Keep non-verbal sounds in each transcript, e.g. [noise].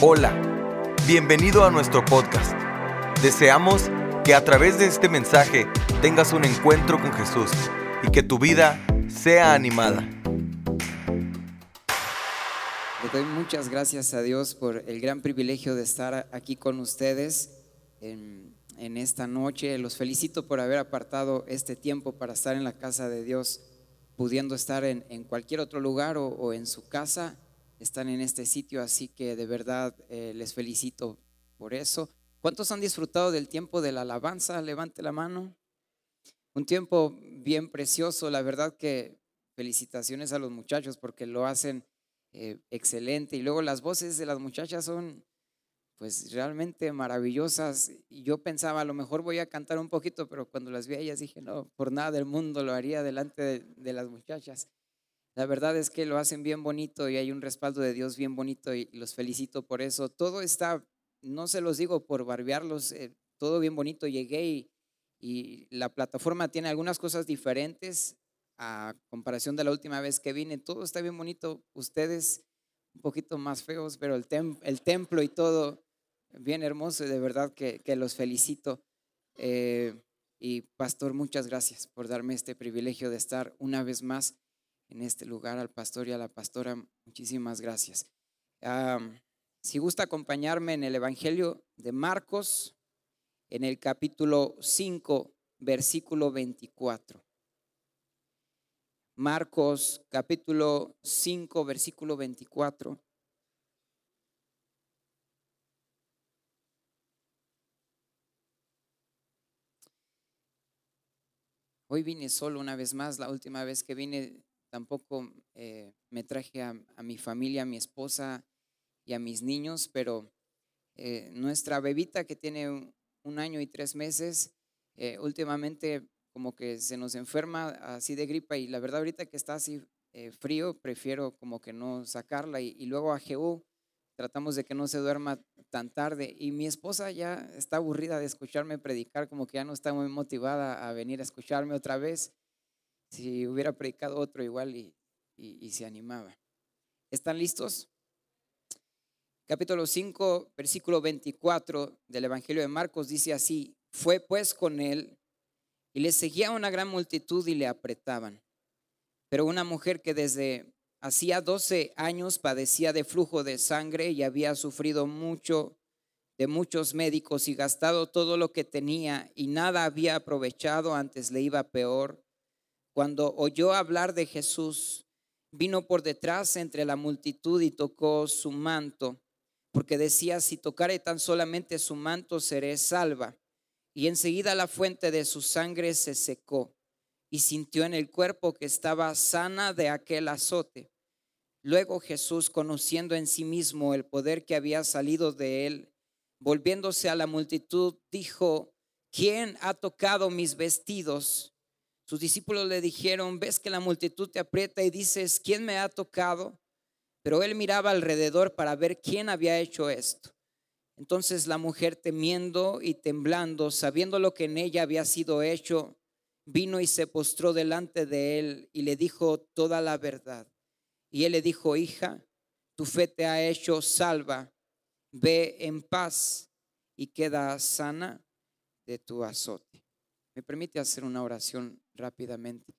Hola, bienvenido a nuestro podcast. Deseamos que a través de este mensaje tengas un encuentro con Jesús y que tu vida sea animada. Le doy muchas gracias a Dios por el gran privilegio de estar aquí con ustedes en, en esta noche. Los felicito por haber apartado este tiempo para estar en la casa de Dios, pudiendo estar en, en cualquier otro lugar o, o en su casa están en este sitio, así que de verdad eh, les felicito por eso. ¿Cuántos han disfrutado del tiempo de la alabanza? Levante la mano. Un tiempo bien precioso, la verdad que felicitaciones a los muchachos porque lo hacen eh, excelente y luego las voces de las muchachas son pues realmente maravillosas. Y yo pensaba, a lo mejor voy a cantar un poquito, pero cuando las vi a ellas dije, no, por nada del mundo lo haría delante de, de las muchachas. La verdad es que lo hacen bien bonito y hay un respaldo de Dios bien bonito y los felicito por eso. Todo está, no se los digo por barbearlos, eh, todo bien bonito. Llegué y, y, la plataforma tiene algunas cosas diferentes a comparación de la última vez que vine. Todo está bien bonito. Ustedes un poquito más feos, pero el, el templo y todo bien hermoso. De verdad que, que los felicito. Eh, y pastor, muchas gracias por darme este privilegio de estar una vez más en este lugar, al pastor y a la pastora, muchísimas gracias. si gusta acompañarme en el Evangelio de Marcos, en el capítulo 5, versículo 24. Marcos capítulo 5, versículo 24. Hoy vine solo una vez más, la última vez que vine tampoco eh, me traje a, mi familia, a mi esposa y a mis niños, pero eh, nuestra bebita que tiene un, año y tres meses, eh, últimamente como que se nos enferma así de gripa y la verdad ahorita que está así frío, prefiero como que no sacarla y, y luego a Jehú tratamos de que no se duerma tan tarde y mi esposa ya está aburrida de escucharme predicar, como que ya no está muy motivada a venir a escucharme otra vez si hubiera predicado otro igual y, y, se animaba. ¿Están listos? Capítulo 5, versículo 24 del Evangelio de Marcos dice así, fue pues con él y le seguía una gran multitud y le apretaban. Pero una mujer que desde hacía 12 años padecía de flujo de sangre y había sufrido mucho de muchos médicos y gastado todo lo que tenía y nada había aprovechado, antes le iba peor cuando oyó hablar de Jesús, vino por detrás entre la multitud y tocó su manto, porque decía, si tocare tan solamente su manto, seré salva. Y enseguida la fuente de su sangre se secó y sintió en el cuerpo que estaba sana de aquel azote. Luego Jesús, conociendo en sí mismo el poder que había salido de él, volviéndose a la multitud, dijo, ¿quién ha tocado mis vestidos? Sus discípulos le dijeron, ves que la multitud te aprieta y dices, ¿quién me ha tocado? Pero él miraba alrededor para ver quién había hecho esto. Entonces la mujer temiendo y temblando, sabiendo lo que en ella había sido hecho, vino y se postró delante de él y le dijo toda la verdad. Y él le dijo, hija, tu fe te ha hecho salva, ve en paz y queda sana de tu azote. ¿Me permite hacer una oración rápidamente?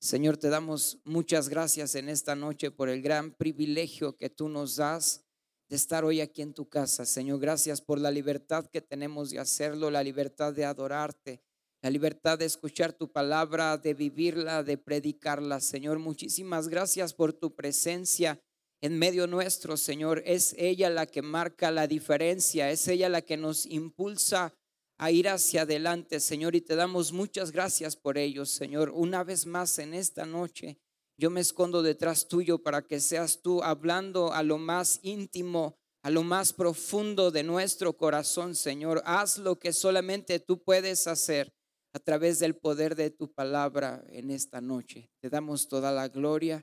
Señor, te damos muchas gracias en esta noche por el gran privilegio que tú nos das de estar hoy aquí en tu casa. Señor, gracias por la libertad que tenemos de hacerlo, la libertad de adorarte, la libertad de escuchar tu palabra, de vivirla, de predicarla. Señor, muchísimas gracias por tu presencia en medio nuestro, Señor. Es ella la que marca la diferencia, es ella la que nos impulsa a ir hacia adelante, Señor, y te damos muchas gracias por ello, Señor. Una vez más en esta noche, yo me escondo detrás tuyo para que seas tú hablando a lo más íntimo, a lo más profundo de nuestro corazón, Señor. Haz lo que solamente tú puedes hacer a través del poder de tu palabra en esta noche. Te damos toda la gloria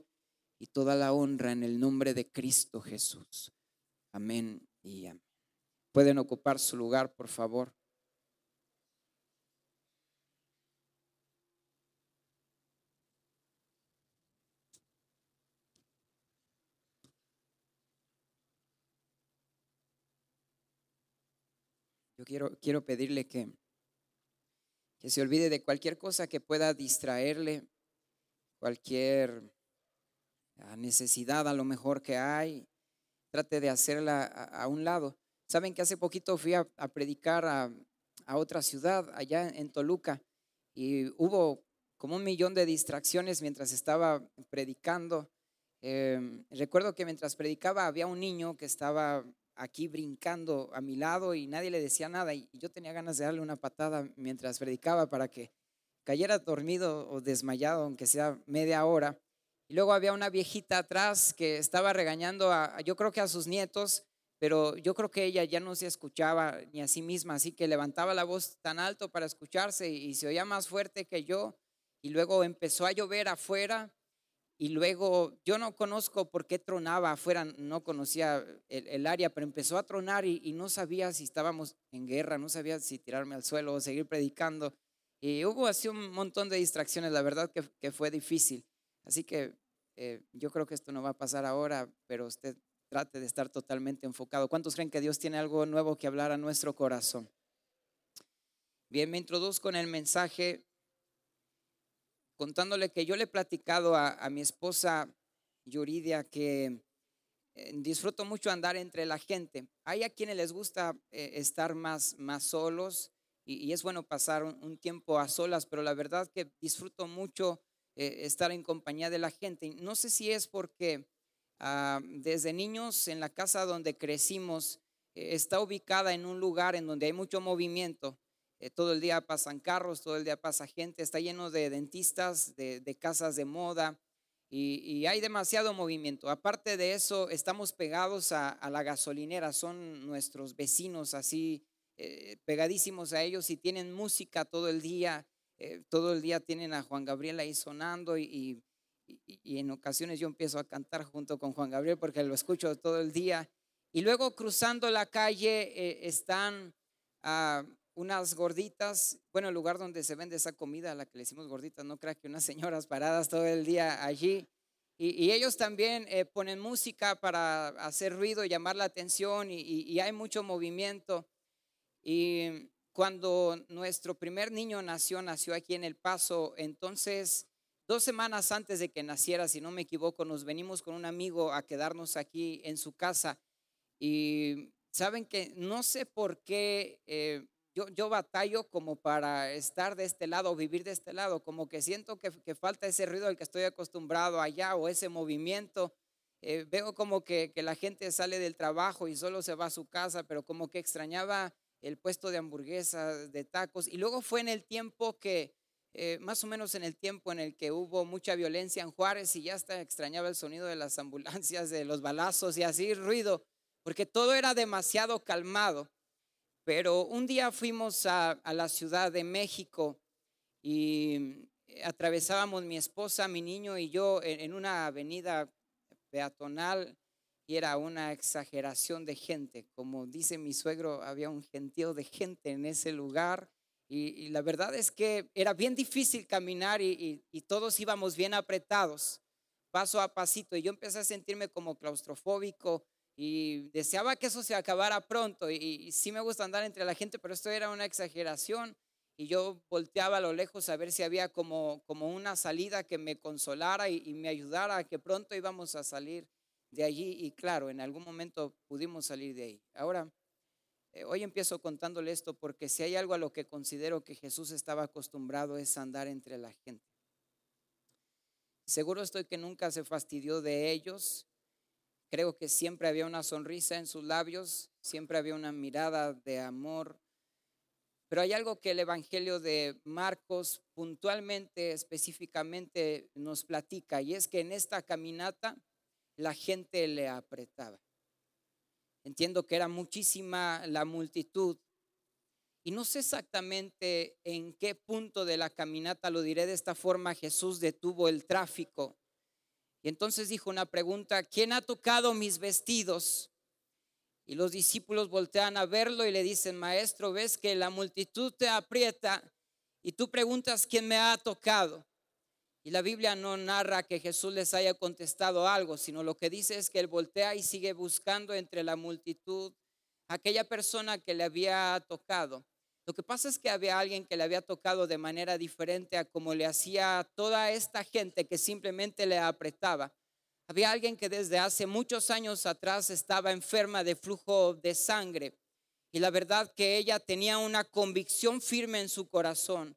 y toda la honra en el nombre de Cristo Jesús. Amén y amén. Pueden ocupar su lugar, por favor. Quiero, quiero pedirle que, que se olvide de cualquier cosa que pueda distraerle, cualquier ah, necesidad a lo mejor que hay, trate de hacerla a, un lado. Saben que hace poquito fui a, predicar a, otra ciudad, allá en Toluca, y hubo como un millón de distracciones mientras estaba predicando. Em, recuerdo que mientras predicaba había un niño que estaba aquí brincando a mi lado y nadie le decía nada y yo tenía ganas de darle una patada mientras predicaba para que cayera dormido o desmayado, aunque sea media hora. Y luego había una viejita atrás que estaba regañando a, yo creo que a sus nietos, pero yo creo que ella ya no se escuchaba ni a sí misma, así que levantaba la voz tan alto para escucharse y se oía más fuerte que yo. Y luego empezó a llover afuera y luego yo no conozco por qué tronaba afuera, no conocía el, área, pero empezó a tronar y, no sabía si estábamos en guerra, no sabía si tirarme al suelo o seguir predicando. Y hubo así un montón de distracciones, la verdad que, fue difícil. Así que eh, yo creo que esto no va a pasar ahora, pero usted trate de estar totalmente enfocado. ¿Cuántos creen que Dios tiene algo nuevo que hablar a nuestro corazón? Bien, me introduzco en el mensaje contándole que yo le he platicado a, mi esposa Yuridia que eh, disfruto mucho andar entre la gente. Hay a quienes les gusta eh, estar más, más solos y, es bueno pasar un, tiempo a solas, pero la verdad que disfruto mucho eh, estar en compañía de la gente. No sé si es porque ah, desde niños en la casa donde crecimos está ubicada en un lugar en donde hay mucho movimiento eh, todo el día pasan carros, todo el día pasa gente, está lleno de dentistas, de, casas de moda y, hay demasiado movimiento. Aparte de eso, estamos pegados a, la gasolinera, son nuestros vecinos así eh, pegadísimos a ellos y tienen música todo el día, eh, todo el día tienen a Juan Gabriel ahí sonando y, en ocasiones yo empiezo a cantar junto con Juan Gabriel porque lo escucho todo el día. Y luego cruzando la calle están... ah, unas gorditas, bueno, el lugar donde se vende esa comida, a la que le decimos gorditas, no crea que unas [laughs] señoras paradas todo el día allí. Y, ellos también eh, ponen música para hacer ruido, llamar la atención y, y hay mucho movimiento. Y cuando nuestro primer niño nació, nació aquí en El Paso, entonces dos semanas antes de que naciera, si no me equivoco, nos venimos con un amigo a quedarnos aquí en su casa. Y saben que no sé por qué eh, yo, batallo como para estar de este lado vivir de este lado, como que siento que, falta ese ruido al que estoy acostumbrado allá o ese movimiento. Eh, veo como que, la gente sale del trabajo y solo se va a su casa, pero como que extrañaba el puesto de hamburguesas, de tacos. Y luego fue en el tiempo que, eh, más o menos en el tiempo en el que hubo mucha violencia en Juárez y ya hasta extrañaba el sonido de las ambulancias, de los balazos y así ruido, porque todo era demasiado calmado. Pero un día fuimos a, la Ciudad de México y atravesábamos mi esposa, mi niño y yo en, una avenida peatonal y era una exageración de gente. Como dice mi suegro, había un gentío de gente en ese lugar. Y, la verdad es que era bien difícil caminar y, y, todos íbamos bien apretados, paso a pasito. Y yo empecé a sentirme como claustrofóbico y deseaba que eso se acabara pronto. Y, sí me gusta andar entre la gente, pero esto era una exageración. Y yo volteaba a lo lejos a ver si había como, como una salida que me consolara y, me ayudara a que pronto íbamos a salir de allí. Y claro, en algún momento pudimos salir de ahí. Ahora, eh, hoy empiezo contándole esto porque si hay algo a lo que considero que Jesús estaba acostumbrado es andar entre la gente. Seguro estoy que nunca se fastidió de ellos, Creo que siempre había una sonrisa en sus labios, siempre había una mirada de amor. Pero hay algo que el Evangelio de Marcos puntualmente, específicamente nos platica, y es que en esta caminata la gente le apretaba. Entiendo que era muchísima la multitud. Y no sé exactamente en qué punto de la caminata, lo diré de esta forma, Jesús detuvo el tráfico entonces dijo una pregunta, ¿quién ha tocado mis vestidos? Y los discípulos voltean a verlo y le dicen, maestro, ves que la multitud te aprieta y tú preguntas quién me ha tocado. Y la Biblia no narra que Jesús les haya contestado algo, sino lo que dice es que él voltea y sigue buscando entre la multitud aquella persona que le había tocado. Lo que pasa es que había alguien que le había tocado de manera diferente a como le hacía toda esta gente que simplemente le apretaba. Había alguien que desde hace muchos años atrás estaba enferma de flujo de sangre y la verdad que ella tenía una convicción firme en su corazón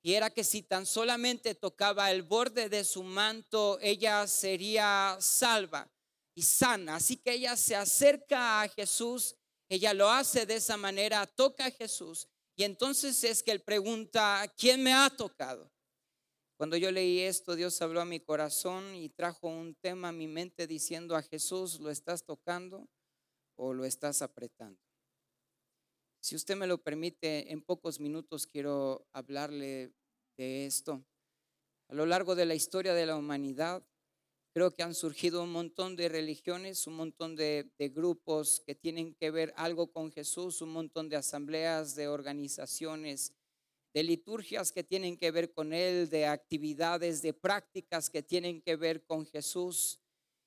y era que si tan solamente tocaba el borde de su manto, ella sería salva y sana. Así que ella se acerca a Jesús, ella lo hace de esa manera, toca a Jesús y entonces es que él pregunta, ¿quién me ha tocado? Cuando yo leí esto, Dios habló a mi corazón y trajo un tema a mi mente diciendo a Jesús, ¿lo estás tocando o lo estás apretando? Si usted me lo permite, en pocos minutos quiero hablarle de esto. A lo largo de la historia de la humanidad, creo que han surgido un montón de religiones, un montón de, grupos que tienen que ver algo con Jesús, un montón de asambleas, de organizaciones de liturgias que tienen que ver con Él, de actividades, de prácticas que tienen que ver con Jesús.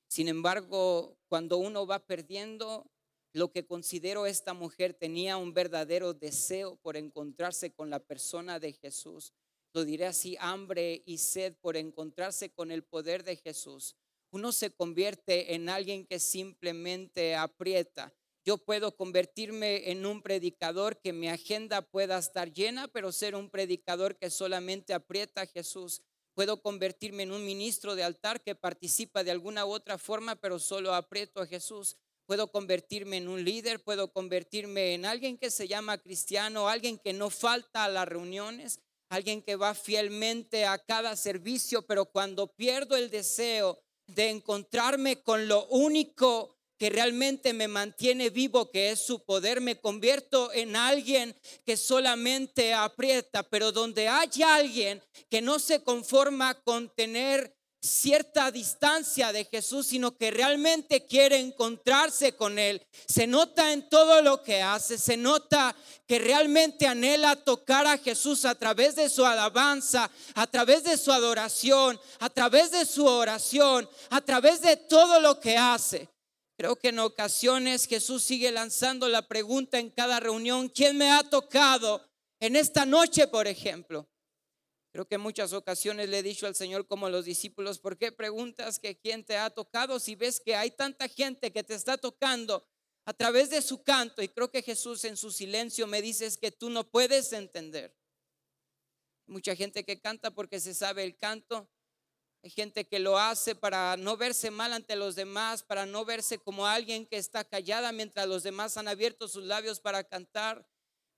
Sin embargo, cuando uno va perdiendo, lo que considero esta mujer tenía un verdadero deseo por encontrarse con la persona de Jesús. Lo diré así, hambre y sed por encontrarse con el poder de Jesús. Uno se convierte en alguien que simplemente aprieta, yo puedo convertirme en un predicador que mi agenda pueda estar llena, pero ser un predicador que solamente aprieta a Jesús. Puedo convertirme en un ministro de altar que participa de alguna u otra forma, pero solo aprieto a Jesús. Puedo convertirme en un líder, puedo convertirme en alguien que se llama cristiano, alguien que no falta a las reuniones, alguien que va fielmente a cada servicio, pero cuando pierdo el deseo de encontrarme con lo único que realmente me mantiene vivo, que es su poder, me convierto en alguien que solamente aprieta, pero donde hay alguien que no se conforma con tener cierta distancia de Jesús, sino que realmente quiere encontrarse con Él. Se nota en todo lo que hace, se nota que realmente anhela tocar a Jesús a través de su alabanza, a través de su adoración, a través de su oración, a través de todo lo que hace. Creo que en ocasiones Jesús sigue lanzando la pregunta en cada reunión, ¿quién me ha tocado en esta noche, por ejemplo? Creo que en muchas ocasiones le he dicho al Señor como a los discípulos, ¿por qué preguntas que quién te ha tocado si ves que hay tanta gente que te está tocando a través de su canto? Y creo que Jesús en su silencio me dice es que tú no puedes entender. Mucha gente que canta porque se sabe el canto, hay gente que lo hace para no verse mal ante los demás, para no verse como alguien que está callada mientras los demás han abierto sus labios para cantar.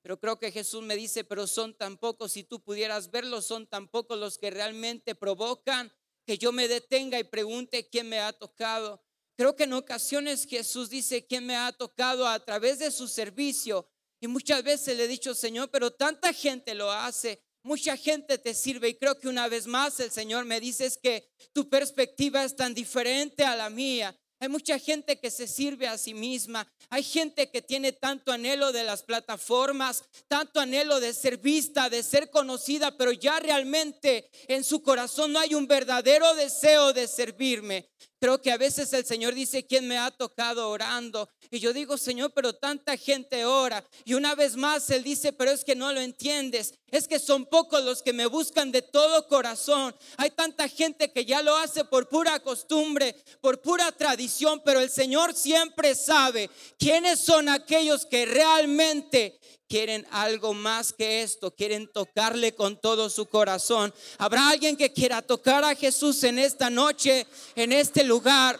Pero creo que Jesús me dice, pero son tan pocos, si tú pudieras verlos, son tan pocos los que realmente provocan que yo me detenga y pregunte quién me ha tocado. Creo que en ocasiones Jesús dice quién me ha tocado a través de su servicio. Y muchas veces le he dicho, Señor, pero tanta gente lo hace. Mucha gente te sirve y creo que una vez más el Señor me dice es que tu perspectiva es tan diferente a la mía. Hay mucha gente que se sirve a sí misma. Hay gente que tiene tanto anhelo de las plataformas, tanto anhelo de ser vista, de ser conocida, pero ya realmente en su corazón no hay un verdadero deseo de servirme. Creo que a veces el Señor dice, ¿quién me ha tocado orando? Y yo digo, Señor, pero tanta gente ora. Y una vez más Él dice, pero es que no lo entiendes. Es que son pocos los que me buscan de todo corazón. Hay tanta gente que ya lo hace por pura costumbre, por pura tradición, pero el Señor siempre sabe quiénes son aquellos que realmente quieren algo más que esto, quieren tocarle con todo su corazón. ¿Habrá alguien que quiera tocar a Jesús en esta noche, en este lugar?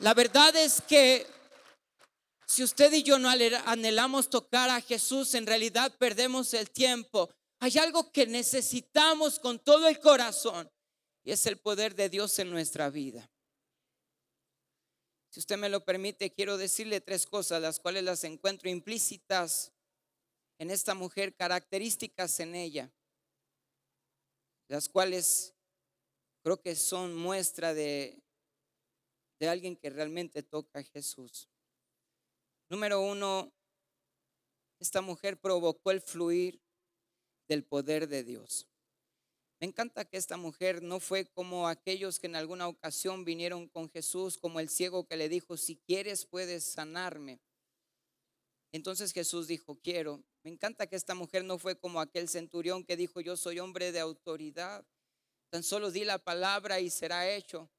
La verdad es que si usted y yo no anhelamos tocar a Jesús, en realidad perdemos el tiempo. Hay algo que necesitamos con todo el corazón y es el poder de Dios en nuestra vida. Si usted me lo permite, quiero decirle tres cosas, las cuales las encuentro implícitas en esta mujer, características en ella, las cuales creo que son muestra de, de alguien que realmente toca a Jesús. Número uno, esta mujer provocó el fluir del poder de Dios. Me encanta que esta mujer no fue como aquellos que en alguna ocasión vinieron con Jesús, como el ciego que le dijo, si quieres puedes sanarme. Entonces Jesús dijo, quiero. Me encanta que esta mujer no fue como aquel centurión que dijo, yo soy hombre de autoridad. Tan solo di la palabra y será hecho.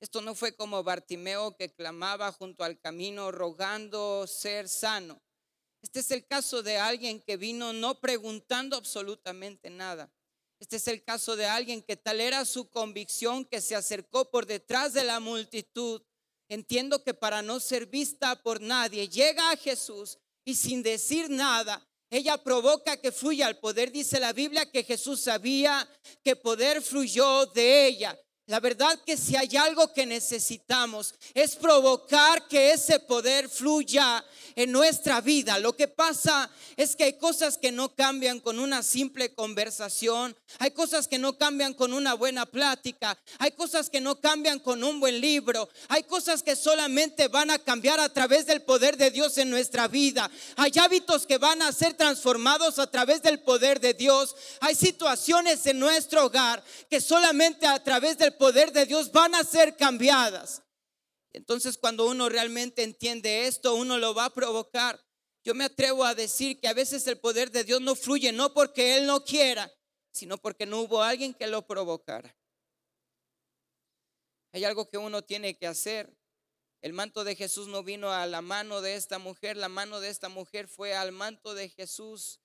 Esto no fue como Bartimeo que clamaba junto al camino rogando ser sano. Este es el caso de alguien que vino no preguntando absolutamente nada. Este es el caso de alguien que tal era su convicción que se acercó por detrás de la multitud. Entiendo que para no ser vista por nadie, llega a Jesús y sin decir nada, ella provoca que fluya el poder. Dice la Biblia que Jesús sabía que poder fluyó de ella. La verdad que si hay algo que necesitamos es provocar que ese poder fluya en nuestra vida. Lo que pasa es que hay cosas que no cambian con una simple conversación, hay cosas que no cambian con una buena plática, hay cosas que no cambian con un buen libro, hay cosas que solamente van a cambiar a través del poder de Dios en nuestra vida. Hay hábitos que van a ser transformados a través del poder de Dios. Hay situaciones en nuestro hogar que solamente a través del poder de Dios van a ser cambiadas. Entonces cuando uno realmente entiende esto, uno lo va a provocar. Yo me atrevo a decir que a veces el poder de Dios no fluye, no porque Él no quiera, sino porque no hubo alguien que lo provocara. Hay algo que uno tiene que hacer. El manto de Jesús no vino a la mano de esta mujer, la mano de esta mujer fue al manto de Jesús.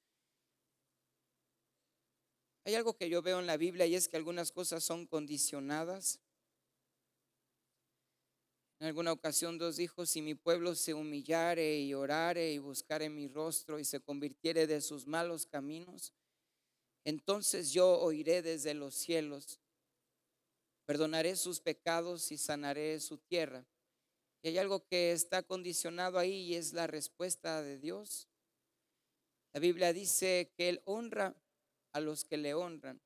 Hay algo que yo veo en la Biblia y es que algunas cosas son condicionadas. En alguna ocasión Dios dijo, si mi pueblo se humillare y orare y buscare mi rostro y se convirtiere de sus malos caminos, entonces yo oiré desde los cielos, perdonaré sus pecados y sanaré su tierra. Y hay algo que está condicionado ahí y es la respuesta de Dios. La Biblia dice que Él honra a los que le honran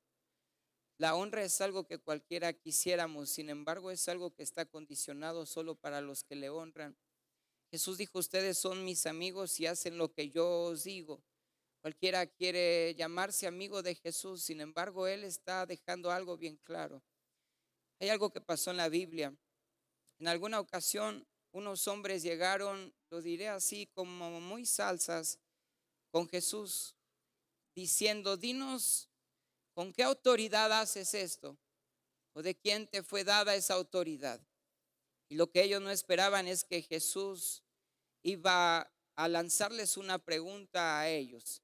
la honra es algo que cualquiera quisiéramos, sin embargo es algo que está condicionado solo para los que le honran. Jesús dijo, ustedes son mis amigos y hacen lo que yo os digo. Cualquiera quiere llamarse amigo de Jesús, sin embargo Él está dejando algo bien claro. Hay algo que pasó en la Biblia. En alguna ocasión unos hombres llegaron, lo diré así, como muy salsas con Jesús, diciendo, dinos ¿Con qué autoridad haces esto? ¿O de quién te fue dada esa autoridad? Y lo que ellos no esperaban es que Jesús iba a lanzarles una pregunta a ellos.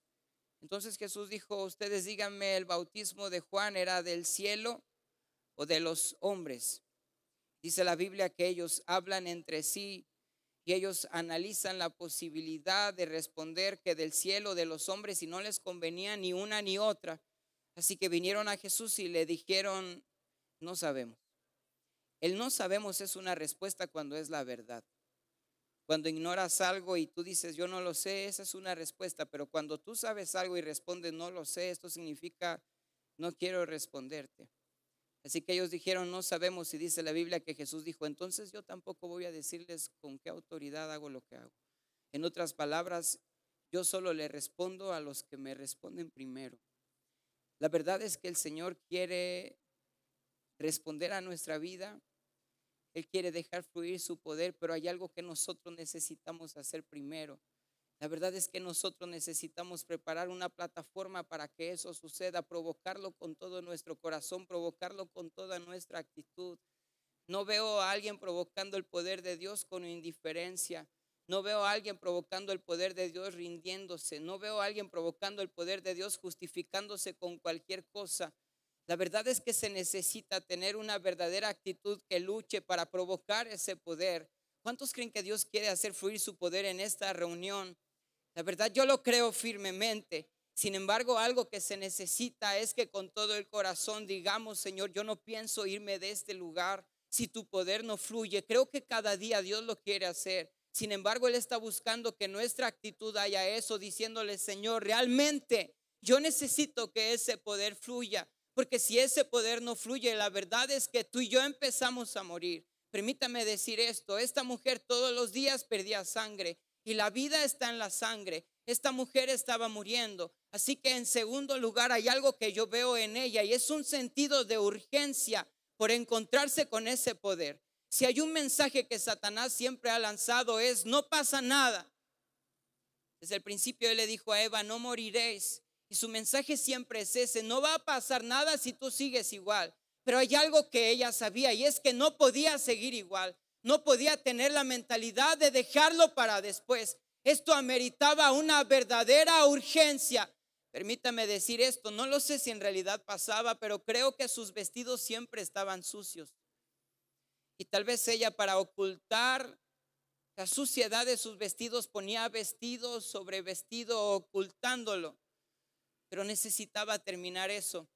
Entonces Jesús dijo, ustedes díganme, ¿el bautismo de Juan era del cielo o de los hombres? Dice la Biblia que ellos hablan entre sí y ellos analizan la posibilidad de responder que del cielo de los hombres y no les convenía ni una ni otra. Así que vinieron a Jesús y le dijeron, no sabemos. El no sabemos es una respuesta cuando es la verdad. Cuando ignoras algo y tú dices, yo no lo sé, esa es una respuesta. Pero cuando tú sabes algo y respondes, no lo sé, esto significa, no quiero responderte. Así que ellos dijeron, no sabemos. Y dice la Biblia que Jesús dijo, entonces yo tampoco voy a decirles con qué autoridad hago lo que hago. En otras palabras, yo solo le respondo a los que me responden primero. La verdad es que el Señor quiere responder a nuestra vida. Él quiere dejar fluir su poder, pero hay algo que nosotros necesitamos hacer primero. La verdad es que nosotros necesitamos preparar una plataforma para que eso suceda, provocarlo con todo nuestro corazón, provocarlo con toda nuestra actitud. No veo a alguien provocando el poder de Dios con indiferencia. No veo a alguien provocando el poder de Dios rindiéndose. No veo a alguien provocando el poder de Dios justificándose con cualquier cosa. La verdad es que se necesita tener una verdadera actitud que luche para provocar ese poder. ¿Cuántos creen que Dios quiere hacer fluir su poder en esta reunión? La verdad yo lo creo firmemente. Sin embargo, algo que se necesita es que con todo el corazón digamos, Señor, yo no pienso irme de este lugar si tu poder no fluye. Creo que cada día Dios lo quiere hacer. Sin embargo, Él está buscando que nuestra actitud haya eso, diciéndole, Señor, realmente yo necesito que ese poder fluya, porque si ese poder no fluye, la verdad es que tú y yo empezamos a morir. Permítame decir esto, esta mujer todos los días perdía sangre y la vida está en la sangre. Esta mujer estaba muriendo. Así que en segundo lugar hay algo que yo veo en ella y es un sentido de urgencia por encontrarse con ese poder. Si hay un mensaje que Satanás siempre ha lanzado es, no pasa nada. Desde el principio él le dijo a Eva, no moriréis. Y su mensaje siempre es ese, no va a pasar nada si tú sigues igual. Pero hay algo que ella sabía y es que no podía seguir igual, no podía tener la mentalidad de dejarlo para después. Esto ameritaba una verdadera urgencia. Permítame decir esto, no lo sé si en realidad pasaba, pero creo que sus vestidos siempre estaban sucios. Y tal vez ella para ocultar la suciedad de sus vestidos ponía vestido sobre vestido ocultándolo. Pero necesitaba terminar eso.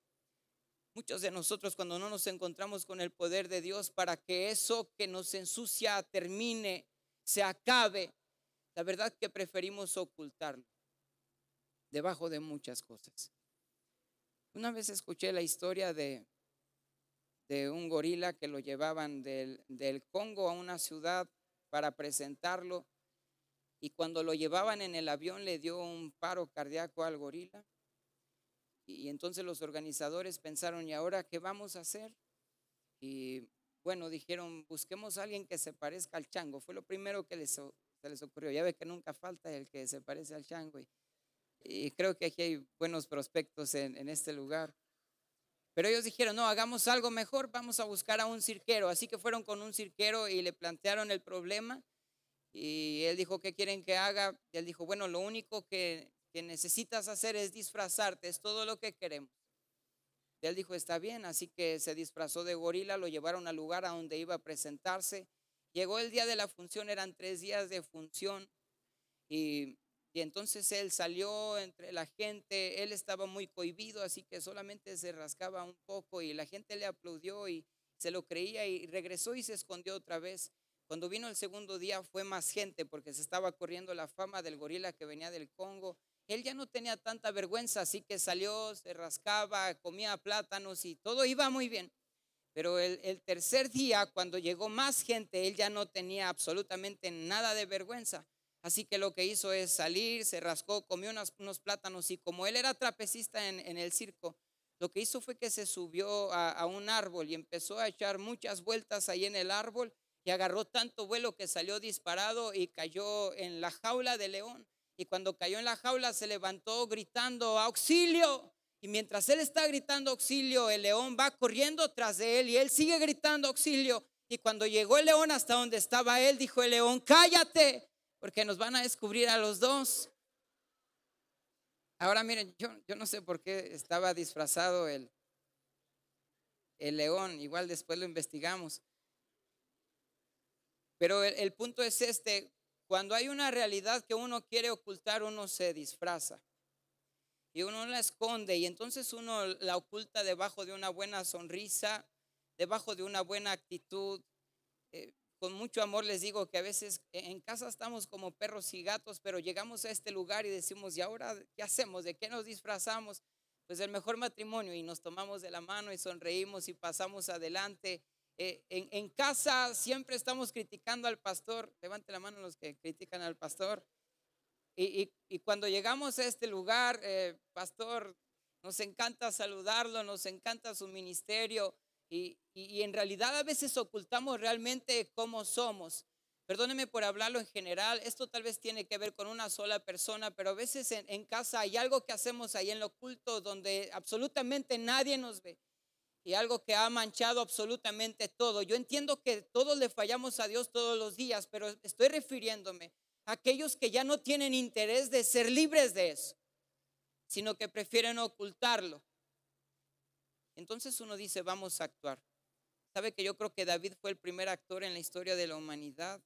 Muchos de nosotros cuando no nos encontramos con el poder de Dios para que eso que nos ensucia termine, se acabe, la verdad que preferimos ocultarlo debajo de muchas cosas. Una vez escuché la historia de, de un gorila que lo llevaban del, del Congo a una ciudad para presentarlo y cuando lo llevaban en el avión le dio un paro cardíaco al gorila y entonces los organizadores pensaron, ¿y ahora qué vamos a hacer? Y bueno, dijeron, busquemos a alguien que se parezca al chango. Fue lo primero que les, se les ocurrió. Ya ve que nunca falta el que se parece al chango. Y, creo que aquí hay buenos prospectos en, en este lugar. Pero ellos dijeron, no, hagamos algo mejor, vamos a buscar a un cirquero. Así que fueron con un cirquero y le plantearon el problema. Y él dijo, ¿qué quieren que haga? Y él dijo, bueno, lo único que que necesitas hacer es disfrazarte, es todo lo que queremos. Y él dijo, está bien, así que se disfrazó de gorila, lo llevaron al lugar a donde iba a presentarse. Llegó el día de la función, eran tres días de función y, y entonces él salió entre la gente, él estaba muy cohibido, así que solamente se rascaba un poco y la gente le aplaudió y se lo creía y regresó y se escondió otra vez. Cuando vino el segundo día fue más gente porque se estaba corriendo la fama del gorila que venía del Congo él ya no tenía tanta vergüenza, así que salió, se rascaba, comía plátanos y todo iba muy bien. Pero el, tercer día, cuando llegó más gente, él ya no tenía absolutamente nada de vergüenza. Así que lo que hizo es salir, se rascó, comió unos, plátanos y como él era trapecista en, el circo, lo que hizo fue que se subió a, a, un árbol y empezó a echar muchas vueltas ahí en el árbol y agarró tanto vuelo que salió disparado y cayó en la jaula de león y cuando cayó en la jaula se levantó gritando, auxilio. Y mientras él está gritando auxilio, el león va corriendo tras de él y él sigue gritando auxilio. Y cuando llegó el león hasta donde estaba él, dijo el león, cállate, porque nos van a descubrir a los dos. Ahora miren, yo, yo no sé por qué estaba disfrazado el, el león, igual después lo investigamos. Pero el, el punto es este, cuando hay una realidad que uno quiere ocultar, uno se disfraza y uno la esconde y entonces uno la oculta debajo de una buena sonrisa, debajo de una buena actitud. Eh, con mucho amor les digo que a veces en casa estamos como perros y gatos, pero llegamos a este lugar y decimos, ¿y ahora qué hacemos? ¿De qué nos disfrazamos? Pues el mejor matrimonio y nos tomamos de la mano y sonreímos y pasamos adelante eh, en, casa siempre estamos criticando al pastor. Levante la mano los que critican al pastor. Y, cuando llegamos a este lugar, eh, pastor, nos encanta saludarlo, nos encanta su ministerio. Y, en realidad a veces ocultamos realmente cómo somos. Perdóneme por hablarlo en general, esto tal vez tiene que ver con una sola persona, pero a veces en, en casa hay algo que hacemos ahí en lo oculto donde absolutamente nadie nos ve y algo que ha manchado absolutamente todo. Yo entiendo que todos le fallamos a Dios todos los días, pero estoy refiriéndome a aquellos que ya no tienen interés de ser libres de eso, sino que prefieren ocultarlo. Entonces uno dice, vamos a actuar. ¿Sabe que yo creo que David fue el primer actor en la historia de la humanidad?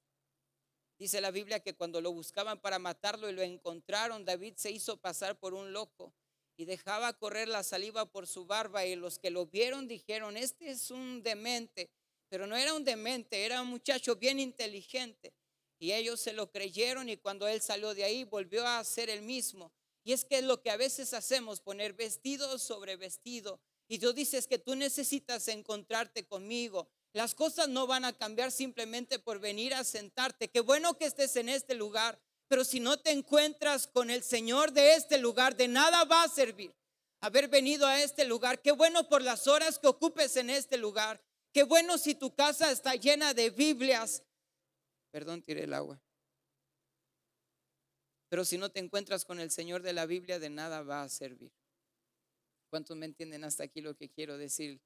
Dice la Biblia que cuando lo buscaban para matarlo y lo encontraron, David se hizo pasar por un loco y dejaba correr la saliva por su barba y los que lo vieron dijeron, este es un demente, pero no era un demente, era un muchacho bien inteligente. Y ellos se lo creyeron y cuando él salió de ahí volvió a ser el mismo. Y es que es lo que a veces hacemos, poner vestido sobre vestido. Y Dios dice que tú necesitas encontrarte conmigo. Las cosas no van a cambiar simplemente por venir a sentarte. Qué bueno que estés en este lugar, pero si no te encuentras con el Señor de este lugar, de nada va a servir haber venido a este lugar. Qué bueno por las horas que ocupes en este lugar. Qué bueno si tu casa está llena de Biblias. Perdón, tiré el agua. Pero si no te encuentras con el Señor de la Biblia, de nada va a servir. ¿Cuántos me entienden hasta aquí lo que quiero decir?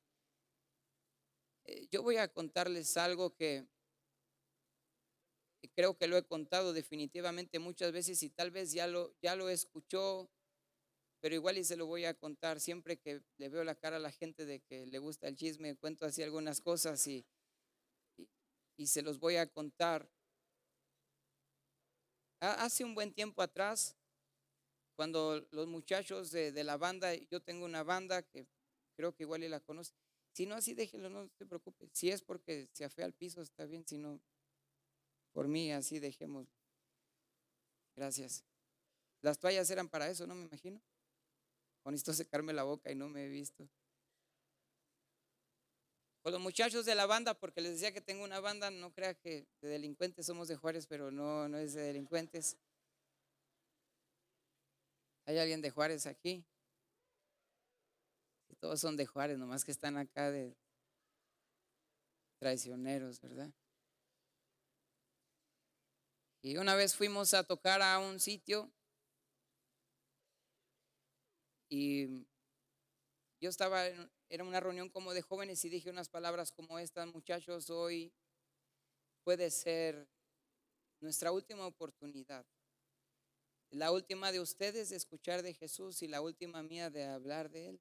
Eh, yo voy a contarles algo que creo que lo he contado definitivamente muchas veces y tal vez ya lo, ya lo escuchó, pero igual y se lo voy a contar siempre que le veo la cara a la gente de que le gusta el chisme, cuento así algunas cosas y, y se los voy a contar. Hace un buen tiempo atrás, cuando los muchachos de, la banda, yo tengo una banda que creo que igual y la conoce. Si no, así déjelo, no se preocupe. Si es porque se afea al piso, está bien. Si no, por mí, así dejemos. Gracias. Las toallas eran para eso, ¿no? Me imagino. Con esto secarme la boca y no me he visto los muchachos de la banda, porque les decía que tengo una banda, no crea que de delincuentes somos de Juárez, pero no, no es de delincuentes. ¿Hay alguien de Juárez aquí? todos son de Juárez, nomás que están acá de traicioneros, ¿verdad? Y una vez fuimos a tocar a un sitio y yo estaba en, era una reunión como de jóvenes y dije unas palabras como estas, muchachos, hoy puede ser nuestra última oportunidad. La última de ustedes de escuchar de Jesús y la última mía de hablar de Él.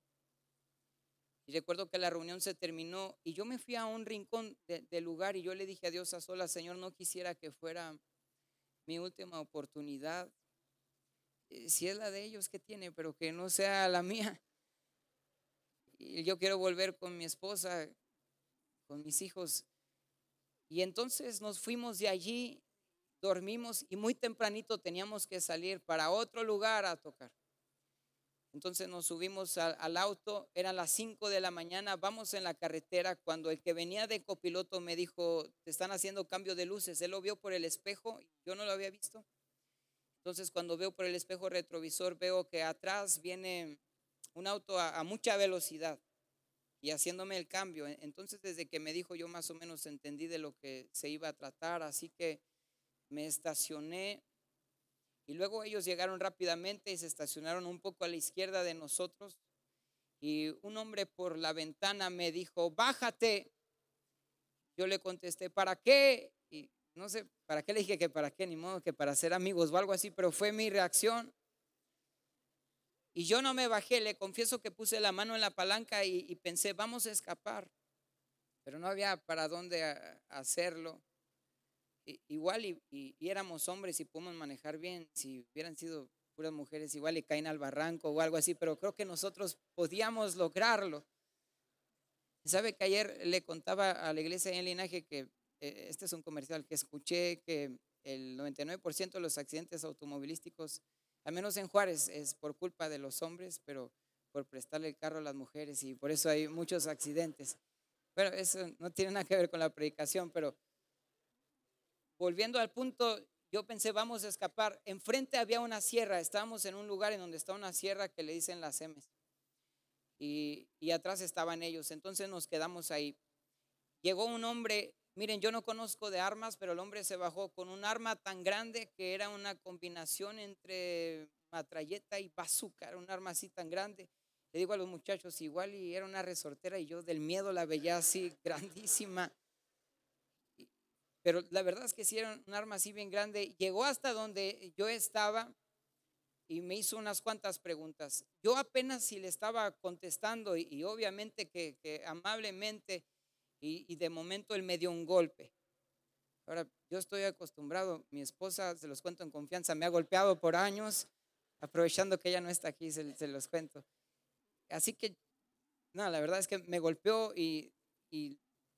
Y recuerdo que la reunión se terminó y yo me fui a un rincón del lugar y yo le dije a Dios a solas, Señor, no quisiera que fuera mi última oportunidad. Eh, si es la de ellos que tiene, pero que no sea la mía y yo quiero volver con mi esposa, con mis hijos. Y entonces nos fuimos de allí, dormimos y muy tempranito teníamos que salir para otro lugar a tocar. Entonces nos subimos al, auto, eran las 5 de la mañana, vamos en la carretera cuando el que venía de copiloto me dijo, te están haciendo cambio de luces. Él lo vio por el espejo, yo no lo había visto. Entonces cuando veo por el espejo retrovisor veo que atrás viene un auto a, mucha velocidad y haciéndome el cambio. Entonces, desde que me dijo, yo más o menos entendí de lo que se iba a tratar, así que me estacioné y luego ellos llegaron rápidamente y se estacionaron un poco a la izquierda de nosotros y un hombre por la ventana me dijo, bájate. Yo le contesté, ¿para qué? Y no sé, ¿para qué le dije que para qué? Ni modo que para ser amigos o algo así, pero fue mi reacción. Y yo no me bajé, le confieso que puse la mano en la palanca y, pensé, vamos a escapar. Pero no había para dónde hacerlo. Igual y, éramos hombres y podemos manejar bien. Si hubieran sido puras mujeres, igual y caen al barranco o algo así, pero creo que nosotros podíamos lograrlo. ¿Sabe que ayer le contaba a la iglesia en linaje que eh, este es un comercial que escuché que el 99% de los accidentes automovilísticos al menos en Juárez es por culpa de los hombres, pero por prestarle el carro a las mujeres y por eso hay muchos accidentes. Bueno, eso no tiene nada que ver con la predicación, pero volviendo al punto, yo pensé, vamos a escapar. Enfrente había una sierra, estábamos en un lugar en donde está una sierra que le dicen las Emes. Y, y atrás estaban ellos, entonces nos quedamos ahí. Llegó un hombre Miren, yo no conozco de armas, pero el hombre se bajó con un arma tan grande que era una combinación entre matralleta y bazooka, era un arma así tan grande. Le digo a los muchachos, igual y era una resortera y yo del miedo la veía así [laughs] grandísima. Pero la verdad es que sí era un arma así bien grande. Llegó hasta donde yo estaba y me hizo unas cuantas preguntas. Yo apenas si le estaba contestando y, obviamente que, amablemente y, de momento él me dio un golpe. Ahora, yo estoy acostumbrado, mi esposa, se los cuento en confianza, me ha golpeado por años, aprovechando que ella no está aquí, se, los cuento. Así que, no, la verdad es que me golpeó y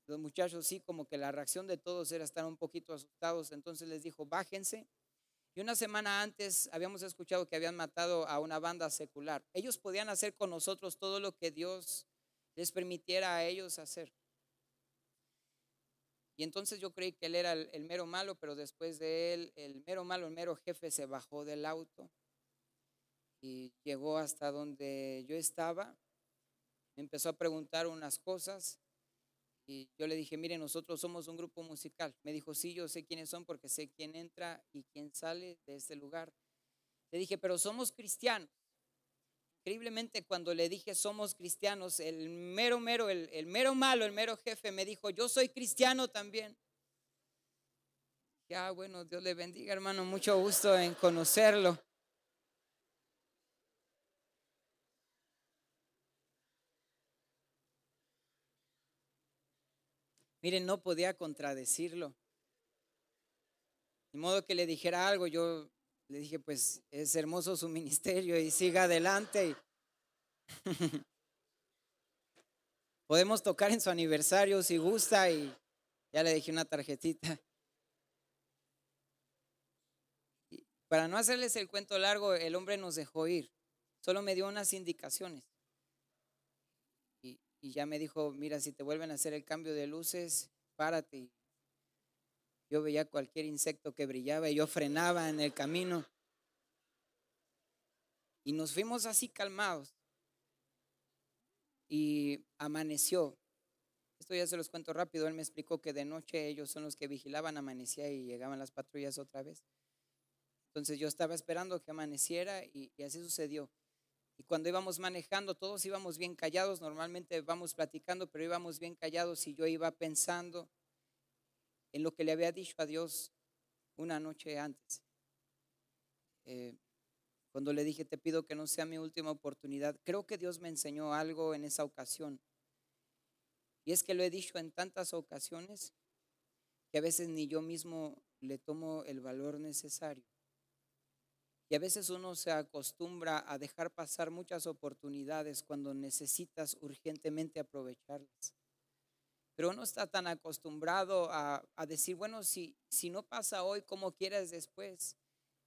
los muchachos sí, como que la reacción de todos era estar un poquito asustados, entonces les dijo, bájense. Y una semana antes habíamos escuchado que habían matado a una banda secular. Ellos podían hacer con nosotros todo lo que Dios les permitiera a ellos hacer. Y entonces yo creí que él era el, mero malo, pero después de él, el mero malo, el mero jefe se bajó del auto y llegó hasta donde yo estaba. Empezó a preguntar unas cosas y yo le dije, mire, nosotros somos un grupo musical. Me dijo, sí, yo sé quiénes son porque sé quién entra y quién sale de este lugar. Le dije, pero somos cristianos. Increíblemente cuando le dije somos cristianos, el mero mero, el, el mero malo, el mero jefe me dijo, yo soy cristiano también. Ya, bueno, Dios le bendiga, hermano, mucho gusto en conocerlo. Miren, no podía contradecirlo. De modo que le dijera algo, yo le dije, pues es hermoso su [laughs] ministerio y siga adelante. [laughs] Podemos tocar en su aniversario si gusta y ya le dejé una tarjetita. Para no hacerles el cuento largo, el hombre nos dejó ir. Solo me dio unas indicaciones. Y, ya me dijo, mira, si te vuelven a hacer el cambio de luces, párate. Yo veía cualquier insecto que brillaba y yo frenaba en el camino. Y nos fuimos así calmados. Y amaneció. Esto ya se los cuento rápido. Él me explicó que de noche ellos son los que vigilaban, amanecía y llegaban las patrullas otra vez. Entonces yo estaba esperando que amaneciera y, así sucedió. Y cuando íbamos manejando, todos íbamos bien callados, normalmente vamos platicando, pero íbamos bien callados y yo iba pensando en lo que le había dicho a Dios una noche antes. Eh, cuando le dije, te pido que no sea mi última oportunidad, creo que Dios me enseñó algo en esa ocasión. Y es que lo he dicho en tantas ocasiones que a veces ni yo mismo le tomo el valor necesario. Y a veces uno se acostumbra a dejar pasar muchas oportunidades cuando necesitas urgentemente aprovecharlas. Pero uno está tan acostumbrado a, decir, bueno, si, si no pasa hoy, ¿cómo quieras después?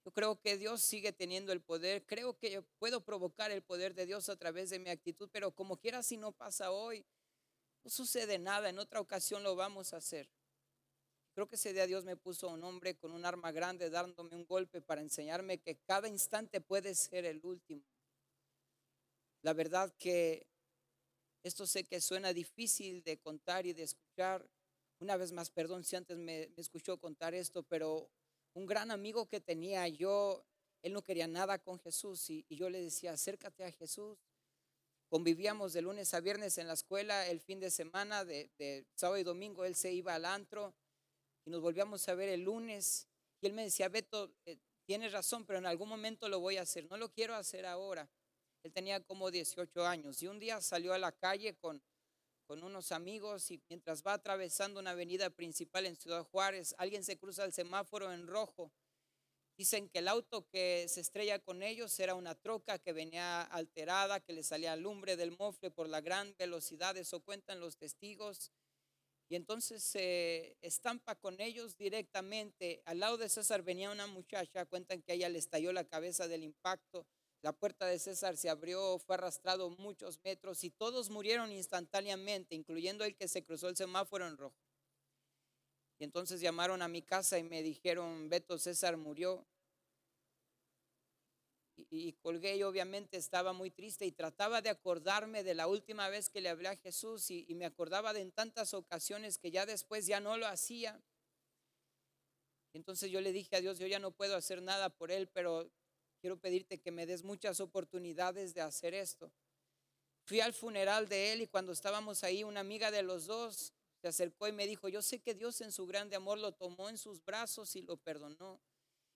Yo creo que Dios sigue teniendo el poder. Creo que yo puedo provocar el poder de Dios a través de mi actitud, pero como quiera, si no pasa hoy, no sucede nada. En otra ocasión lo vamos a hacer. Creo que ese día Dios me puso un hombre con un arma grande dándome un golpe para enseñarme que cada instante puede ser el último. La verdad que esto sé que suena difícil de contar y de escuchar. Una vez más, perdón si antes me, escuchó contar esto, pero un gran amigo que tenía yo, él no quería nada con Jesús y, yo le decía, acércate a Jesús. Convivíamos de lunes a viernes en la escuela, el fin de semana, de, de sábado y domingo, él se iba al antro y nos volvíamos a ver el lunes. Y él me decía, Beto, eh, tienes razón, pero en algún momento lo voy a hacer. No lo quiero hacer ahora. Él tenía como 18 años y un día salió a la calle con, con unos amigos y mientras va atravesando una avenida principal en Ciudad Juárez, alguien se cruza el semáforo en rojo. Dicen que el auto que se estrella con ellos era una troca que venía alterada, que le salía lumbre del mofle por la gran velocidad, eso cuentan los testigos. Y entonces se estampa con ellos directamente. Al lado de César venía una muchacha, cuentan que a ella le estalló la cabeza del impacto. La puerta de César se abrió, fue arrastrado muchos metros y todos murieron instantáneamente, incluyendo el que se cruzó el semáforo en rojo. Y entonces llamaron a mi casa y me dijeron, Beto César murió y, colgué y obviamente estaba muy triste y trataba de acordarme de la última vez que le hablé a Jesús y, y me acordaba de en tantas ocasiones que ya después ya no lo hacía. Entonces yo le dije a Dios, yo ya no puedo hacer nada por él, pero quiero pedirte que me des muchas oportunidades de hacer esto. Fui al funeral de él y cuando estábamos ahí, una amiga de los dos se acercó y me dijo, yo sé que Dios en su grande amor lo tomó en sus brazos y lo perdonó.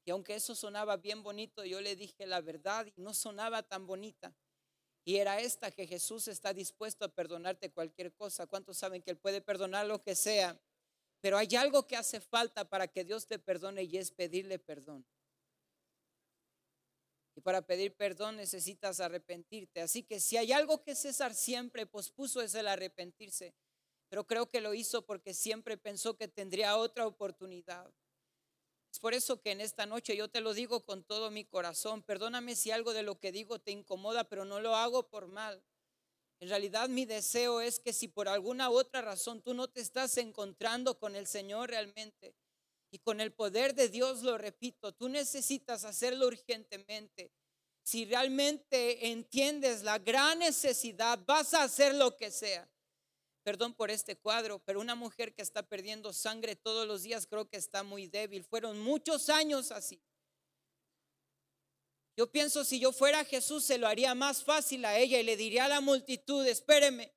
Y aunque eso sonaba bien bonito, yo le dije la verdad y no sonaba tan bonita. Y era esta que Jesús está dispuesto a perdonarte cualquier cosa. ¿Cuántos saben que Él puede perdonar lo que sea? Pero hay algo que hace falta para que Dios te perdone y es pedirle perdón. Y para pedir perdón necesitas arrepentirte. Así que si hay algo que César siempre pospuso es el arrepentirse. Pero creo que lo hizo porque siempre pensó que tendría otra oportunidad. Es por eso que en esta noche yo te lo digo con todo mi corazón. Perdóname si algo de lo que digo te incomoda, pero no lo hago por mal. En realidad mi deseo es que si por alguna otra razón tú no te estás encontrando con el Señor realmente y con el poder de Dios, lo repito, tú necesitas hacerlo urgentemente. Si realmente entiendes la gran necesidad, vas a hacer lo que sea perdón por este cuadro, pero una mujer que está perdiendo sangre todos los días creo que está muy débil. Fueron muchos años así. Yo pienso si yo fuera Jesús se lo haría más fácil a ella y le diría a la multitud, espéreme,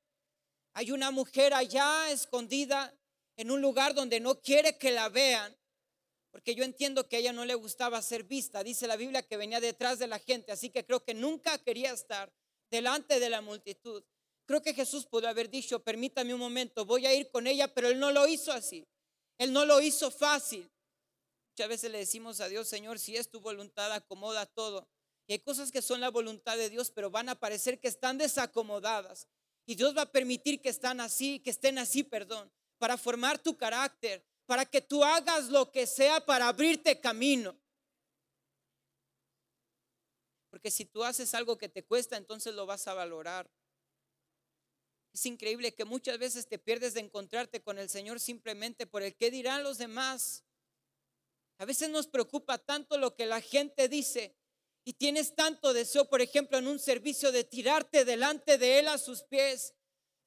hay una mujer allá escondida en un lugar donde no quiere que la vean, porque yo entiendo que a ella no le gustaba ser vista. Dice la Biblia que venía detrás de la gente, así que creo que nunca quería estar delante de la multitud. Creo que Jesús pudo haber dicho, permítame un momento, voy a ir con ella, pero él no lo hizo así. Él no lo hizo fácil. Muchas veces le decimos a Dios, Señor, si es tu voluntad, acomoda todo. Y hay cosas que son la voluntad de Dios, pero van a parecer que están desacomodadas. Y Dios va a permitir que están así, que estén así, perdón, para formar tu carácter, para que tú hagas lo que sea para abrirte camino. Porque si tú haces algo que te cuesta, entonces lo vas a valorar. Es increíble que muchas veces te pierdes de encontrarte con el Señor simplemente por el que dirán los demás. A veces nos preocupa tanto lo que la gente dice y tienes tanto deseo, por ejemplo, en un servicio de tirarte delante de Él a sus pies,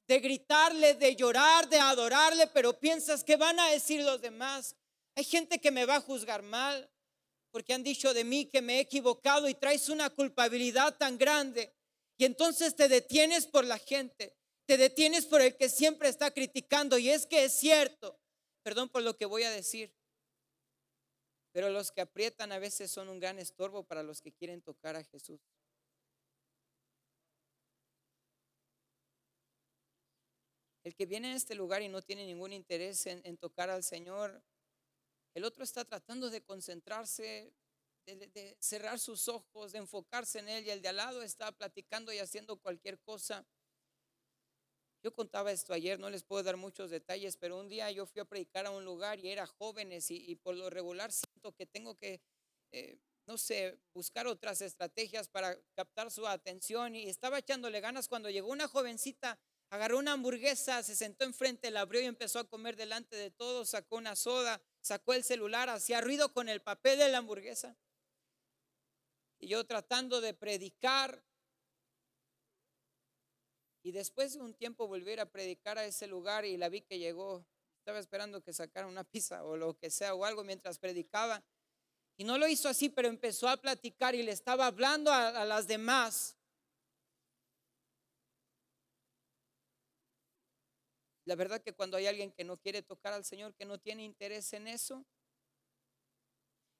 de gritarle, de llorar, de adorarle, pero piensas que van a decir los demás. Hay gente que me va a juzgar mal porque han dicho de mí que me he equivocado y traes una culpabilidad tan grande. Y entonces te detienes por la gente, te detienes por el que siempre está criticando. Y es que es cierto, perdón por lo que voy a decir, pero los que aprietan a veces son un gran estorbo para los que quieren tocar a Jesús. El que viene a este lugar y no tiene ningún interés en, tocar al Señor, el otro está tratando de concentrarse, de, cerrar sus ojos, de enfocarse en Él y el de al lado está platicando y haciendo cualquier cosa. Yo contaba esto ayer, no les puedo dar muchos detalles, pero un día yo fui a predicar a un lugar y era jóvenes y, por lo regular siento que tengo que, eh, no sé, buscar otras estrategias para captar su atención y estaba echándole ganas cuando llegó una jovencita agarró una hamburguesa, se sentó enfrente, la abrió y empezó a comer delante de todos, sacó una soda, sacó el celular, hacía ruido con el papel de la hamburguesa. Y yo tratando de predicar. Y después de un tiempo volver a predicar a ese lugar y la vi que llegó. Estaba esperando que sacara una [laughs] pizza o lo que sea o algo mientras predicaba. Y no lo hizo así, pero empezó a platicar y le estaba hablando a, a las demás. La verdad que cuando hay alguien que no quiere tocar al Señor, que no tiene interés en eso,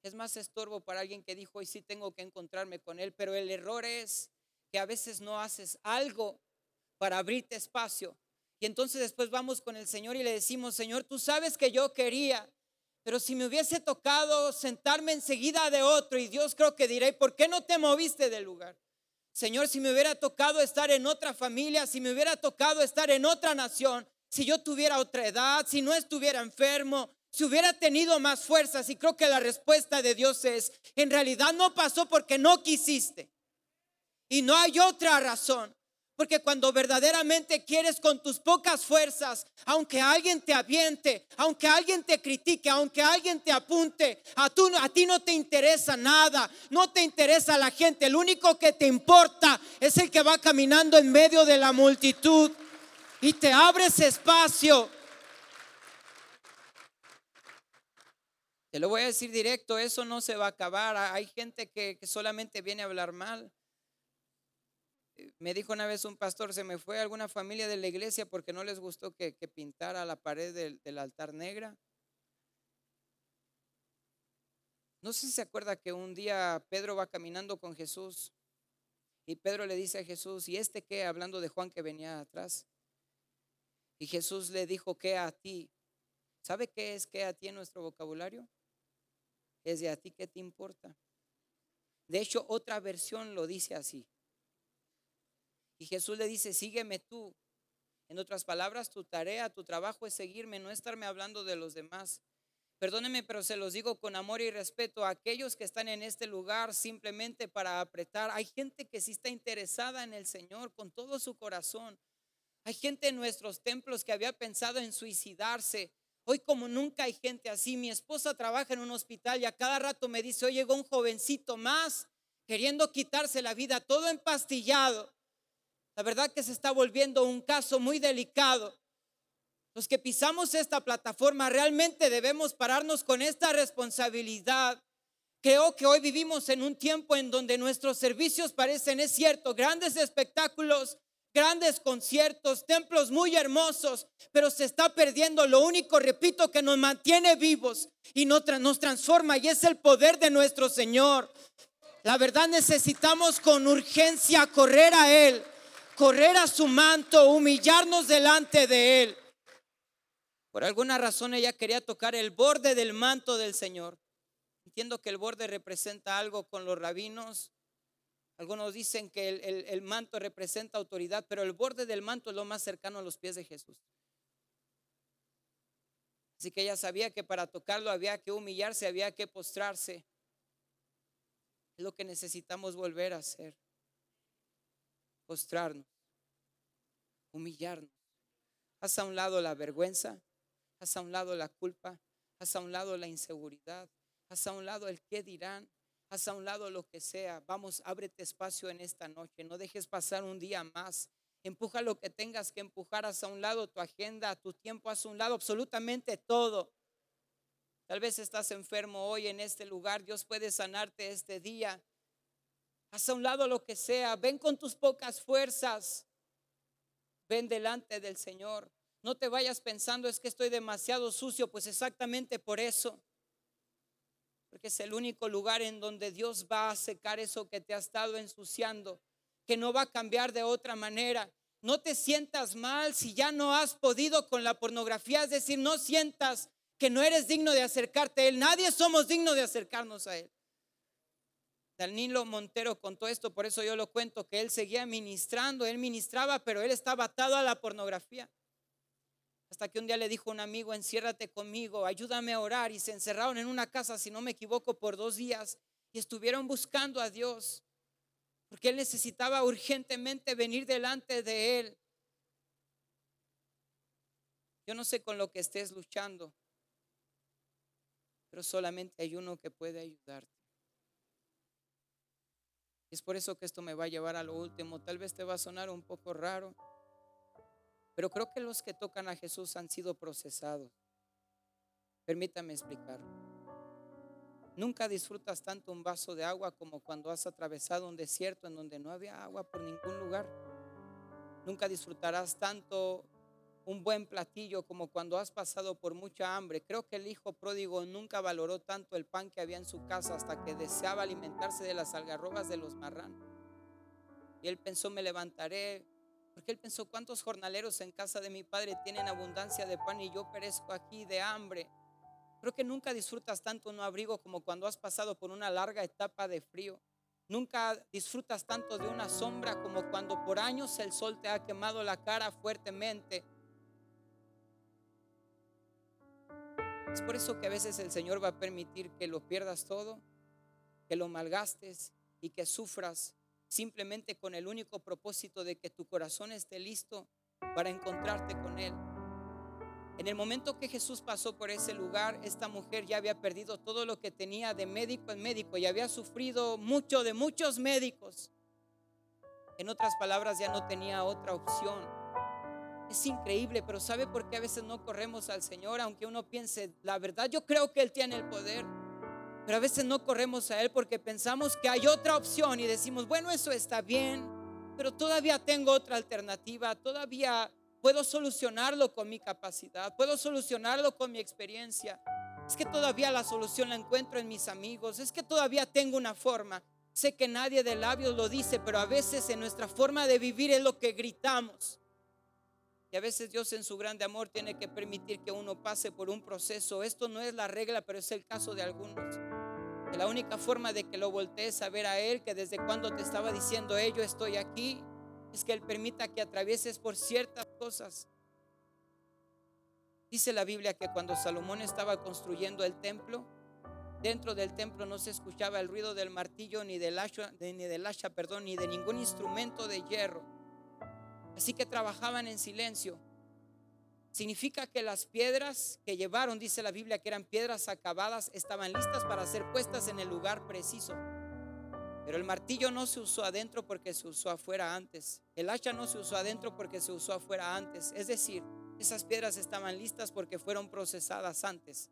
es más estorbo para alguien que dijo, hoy sí tengo que encontrarme con Él, pero el error es que a veces no haces algo para abrirte espacio. Y entonces después vamos con el Señor y le decimos, Señor, tú sabes que yo quería, pero si me hubiese tocado sentarme enseguida de otro, y Dios creo que diré, ¿por qué no te moviste del lugar? Señor, si me hubiera tocado estar en otra familia, si me hubiera tocado estar en otra nación, si yo tuviera otra edad, si no estuviera enfermo, si hubiera tenido más fuerzas. Y creo que la respuesta de Dios es, en realidad no pasó porque no quisiste. Y no hay otra razón. Porque cuando verdaderamente quieres con tus pocas fuerzas, aunque alguien te aviente, aunque alguien te critique, aunque alguien te apunte, a, tú, ti no te interesa nada, no te interesa la gente, el único que te importa es el que va caminando en medio de la multitud y te abres espacio. Te lo voy a decir directo, eso no se va a acabar. Hay gente que, solamente viene a hablar mal. Me dijo una vez un pastor, se me fue a alguna familia de la iglesia porque no les gustó que, pintara la pared del, altar negra. No sé si se acuerda que un día Pedro va caminando con Jesús y Pedro le dice a Jesús, ¿y este qué? Hablando de Juan que venía atrás. Y Jesús le dijo que a ti. ¿Sabe qué es que a ti en nuestro vocabulario? Es de a ti que te importa. De hecho, otra versión lo dice así. Y Jesús le dice, sígueme tú. En otras palabras, tu tarea, tu trabajo es seguirme, no estarme hablando de los demás. Perdónenme, pero se los digo con amor y respeto a aquellos que están en este lugar simplemente para apretar. Hay gente que sí está interesada en el Señor con todo su corazón, hay gente en nuestros templos que había pensado en suicidarse. Hoy como nunca hay gente así. Mi esposa trabaja en un hospital y a cada rato me dice, hoy llegó un jovencito más queriendo quitarse la vida, todo empastillado. La verdad que se está volviendo un caso muy delicado. Los que pisamos esta plataforma realmente debemos pararnos con esta responsabilidad Creo que hoy vivimos en un tiempo en donde nuestros servicios parecen, es cierto, grandes espectáculos, grandes conciertos, templos muy hermosos, pero se está perdiendo lo único, repito, que nos mantiene vivos y nos transforma y es el poder de nuestro Señor. La verdad necesitamos con urgencia correr a Él, correr a su manto, humillarnos delante de Él. Por alguna razón ella quería tocar el borde del manto del Señor. Entiendo que el borde representa algo con los rabinos, algunos dicen que el, manto representa autoridad, pero el borde del manto es lo más cercano a los pies de Jesús. Así que ella sabía que para tocarlo había que humillarse, había que postrarse. Es lo que necesitamos volver a hacer. Postrarnos, humillarnos. Haz a un lado la vergüenza, haz a un lado la culpa, haz a un lado la inseguridad, haz a un lado el qué dirán, haz a un lado lo que sea. Vamos, ábrete espacio en esta noche. No dejes pasar un día más. Empuja lo que tengas que empujar hacia un lado, tu agenda, tu tiempo hacia un lado, absolutamente todo. Tal vez estás enfermo hoy en este lugar. Dios puede sanarte este día. Haz a un lado lo que sea. Ven con tus pocas fuerzas. Ven delante del Señor. No te vayas pensando es que estoy demasiado sucio, pues exactamente por eso porque es el único lugar en donde Dios va a secar eso que te ha estado ensuciando, que no va a cambiar de otra manera. No te sientas mal si ya no has podido con la pornografía, es decir, no sientas que no eres digno de acercarte a Él. Nadie somos dignos de acercarnos a Él. Danilo Montero contó esto, por eso yo lo cuento, que él seguía ministrando, él ministraba, pero él estaba atado a la pornografía. Hasta que un día le dijo un amigo, enciérrate conmigo, ayúdame a orar. Y se encerraron en una casa, si no me equivoco, por dos días. Y estuvieron buscando a Dios. Porque él necesitaba urgentemente venir delante de él. Yo no sé con lo que estés luchando, pero solamente hay uno que puede ayudarte. Es por eso que esto me va a llevar a lo último. Tal vez te va a sonar un poco raro. Pero creo que los que tocan a Jesús han sido procesados. Permítame explicar. Nunca disfrutas tanto un vaso de agua como cuando has atravesado un desierto en donde no había agua por ningún lugar. Nunca disfrutarás tanto un buen platillo como cuando has pasado por mucha hambre. Creo que el hijo pródigo nunca valoró tanto el pan que había en su casa hasta que deseaba alimentarse de las algarrobas de los marranos. Y él pensó, me levantaré, porque él pensó, ¿cuántos jornaleros en casa de mi padre tienen abundancia de pan y yo perezco aquí de hambre? Creo que nunca disfrutas tanto un abrigo como cuando has pasado por una larga etapa de frío. Nunca disfrutas tanto de una sombra como cuando por años el sol te ha quemado la cara fuertemente. Es por eso que a veces el Señor va a permitir que lo pierdas todo, que lo malgastes y que sufras simplemente con el único propósito de que tu corazón esté listo para encontrarte con Él. En el momento que Jesús pasó por ese lugar, esta mujer ya había perdido todo lo que tenía de médico en médico y había sufrido mucho de muchos médicos. En otras palabras, ya no tenía otra opción. Es increíble, pero ¿sabe por qué a veces no corremos al Señor? Aunque uno piense, la verdad, yo creo que Él tiene el poder. Pero a veces no corremos a Él porque pensamos que hay otra opción y decimos, bueno, eso está bien, pero todavía tengo otra alternativa, todavía puedo solucionarlo con mi capacidad, puedo solucionarlo con mi experiencia. Es que todavía la solución la encuentro en mis amigos, es que todavía tengo una forma. Sé que nadie de labios lo dice, pero a veces en nuestra forma de vivir es lo que gritamos. Y a veces Dios en su grande amor tiene que permitir que uno pase por un proceso. Esto no es la regla, pero es el caso de algunos la única forma de que lo voltees a ver a Él, que desde cuando te estaba diciendo, yo estoy aquí, es que Él permita que atravieses por ciertas cosas. Dice la Biblia que cuando Salomón estaba construyendo el templo, dentro del templo no se escuchaba el ruido del martillo ni del hacha, ni del hacha, perdón, ni de ningún instrumento de hierro. Así que trabajaban en silencio. Significa que las piedras que llevaron, dice la Biblia, que eran piedras acabadas, estaban listas para ser puestas en el lugar preciso. Pero el martillo no se usó adentro porque se usó afuera antes. El hacha no se usó adentro porque se usó afuera antes. Es decir, esas piedras estaban listas porque fueron procesadas antes.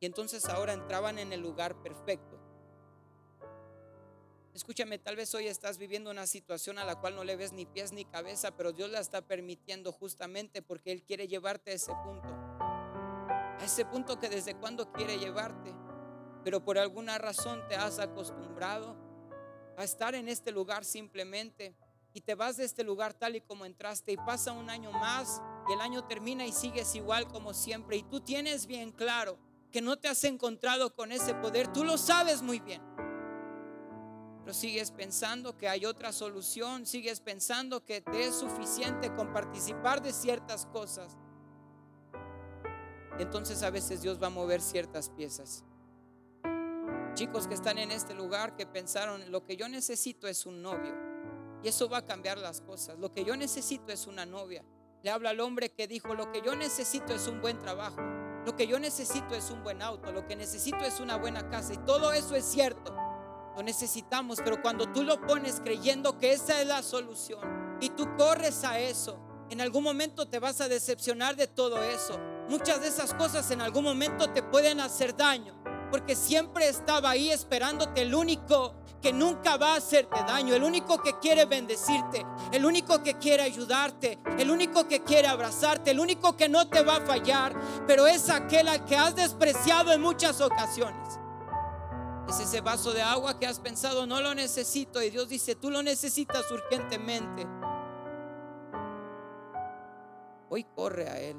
Y entonces ahora entraban en el lugar perfecto. Escúchame, tal vez hoy estás viviendo una situación a la cual no le ves ni pies ni cabeza, pero Dios la está permitiendo justamente porque Él quiere llevarte a ese punto. A ese punto que desde cuándo quiere llevarte. Pero por alguna razón te has acostumbrado a estar en este lugar simplemente y te vas de este lugar tal y como entraste y pasa un año más y el año termina y sigues igual como siempre y tú tienes bien claro que no te has encontrado con ese poder, tú lo sabes muy bien. Pero sigues pensando que hay otra solución, sigues pensando que te es suficiente con participar de ciertas cosas. Entonces a veces Dios va a mover ciertas piezas. Chicos que están en este lugar que pensaron, lo que yo necesito es un novio. Y eso va a cambiar las cosas. Lo que yo necesito es una novia. Le habla al hombre que dijo, lo que yo necesito es un buen trabajo. Lo que yo necesito es un buen auto. Lo que necesito es una buena casa. Y todo eso es cierto. Lo necesitamos. Pero cuando tú lo pones creyendo que esa es la solución y tú corres a eso, en algún momento te vas a decepcionar de todo eso. Muchas de esas cosas en algún momento te pueden hacer daño porque siempre estaba ahí esperándote el único que nunca va a hacerte daño, el único que quiere bendecirte, el único que quiere ayudarte, el único que quiere abrazarte, el único que no te va a fallar, pero es aquel al que has despreciado en muchas ocasiones. Es ese vaso de agua que has pensado, no lo necesito, y Dios dice, tú lo necesitas urgentemente. Hoy corre a Él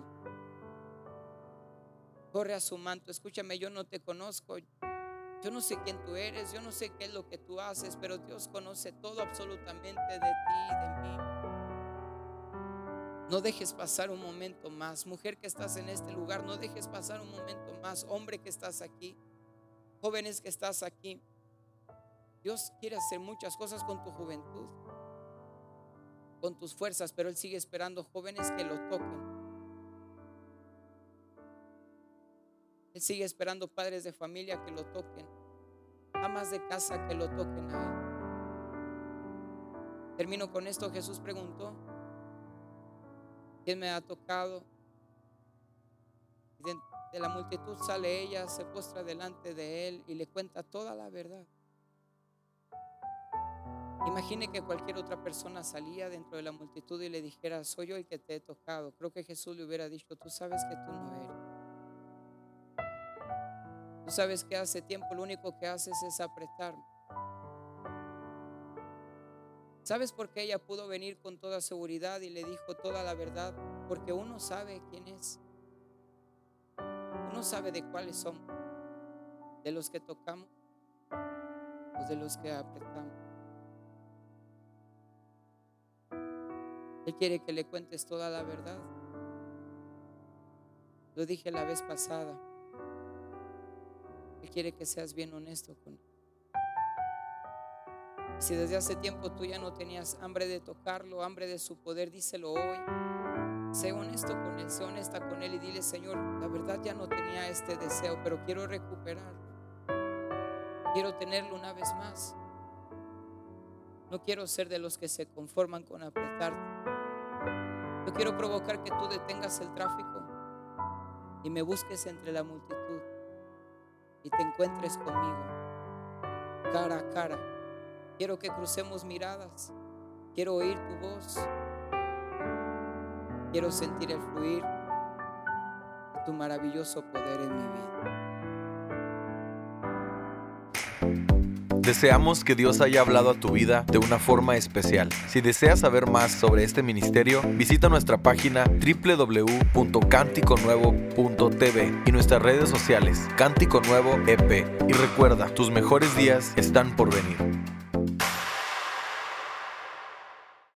corre a su manto. Escúchame, yo no te conozco. Yo no sé quién tú eres, yo no sé qué es lo que tú haces, pero Dios conoce todo absolutamente de ti, de mí. No dejes pasar un momento más. Mujer que estás en este lugar, no dejes pasar un momento más. Hombre que estás aquí, jóvenes que estás aquí. Dios quiere hacer muchas cosas con tu juventud, con tus fuerzas, pero Él sigue esperando jóvenes que lo toquen Él sigue esperando padres de familia que lo toquen, amas de casa que lo toquen a Él. Termino con esto. Jesús preguntó, ¿quién me ha tocado? De, la multitud sale ella, se postra delante de Él y le cuenta toda la verdad. Imagine que cualquier otra persona salía dentro de la multitud y le dijera, soy yo el que te he tocado. Creo que Jesús le hubiera dicho, tú sabes que tú no eres. Tú sabes que hace tiempo lo único que haces es apretarme. ¿Sabes por qué ella pudo venir con toda seguridad y le dijo toda la verdad? Porque uno sabe quién es. Uno sabe de cuáles son. De los que tocamos o de los que apretamos. Él quiere que le cuentes toda la verdad. Lo dije la vez pasada quiere que seas bien honesto con Él. Si desde hace tiempo tú ya no tenías hambre de tocarlo, hambre de su poder, díselo hoy. Sé honesto con Él, sé honesta con Él y dile, Señor, la verdad ya no tenía este deseo, pero quiero recuperarlo. Quiero tenerlo una vez más. No quiero ser de los que se conforman con apretarte. Yo quiero provocar que tú detengas el tráfico y me busques entre la multitud y te encuentres conmigo cara a cara. Quiero que crucemos miradas. Quiero oír tu voz. Quiero sentir el fluir de tu maravilloso poder en mi vida. Deseamos que Dios haya hablado a tu vida de una forma especial. Si deseas saber más sobre este ministerio, visita nuestra página www.canticonuevo.tv y nuestras redes sociales Cántico Nuevo EP. Y recuerda, tus mejores días están por venir.